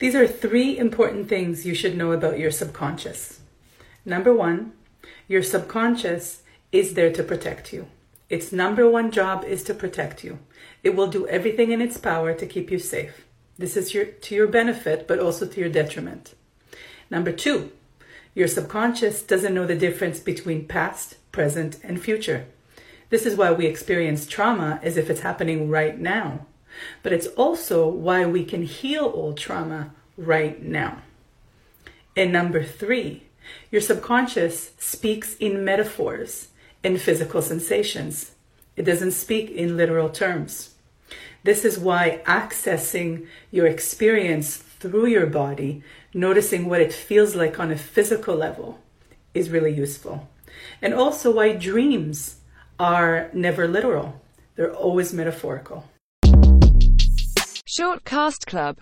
These are three important things you should know about your subconscious. Number one, your subconscious is there to protect you. Its number one job is to protect you. It will do everything in its power to keep you safe. This is your, to your benefit, but also to your detriment. Number two, your subconscious doesn't know the difference between past, present, and future. This is why we experience trauma as if it's happening right now. But it's also why we can heal old trauma right now. And number three, your subconscious speaks in metaphors and physical sensations. It doesn't speak in literal terms. This is why accessing your experience through your body, noticing what it feels like on a physical level, is really useful. And also why dreams are never literal, they're always metaphorical. Short Cast Club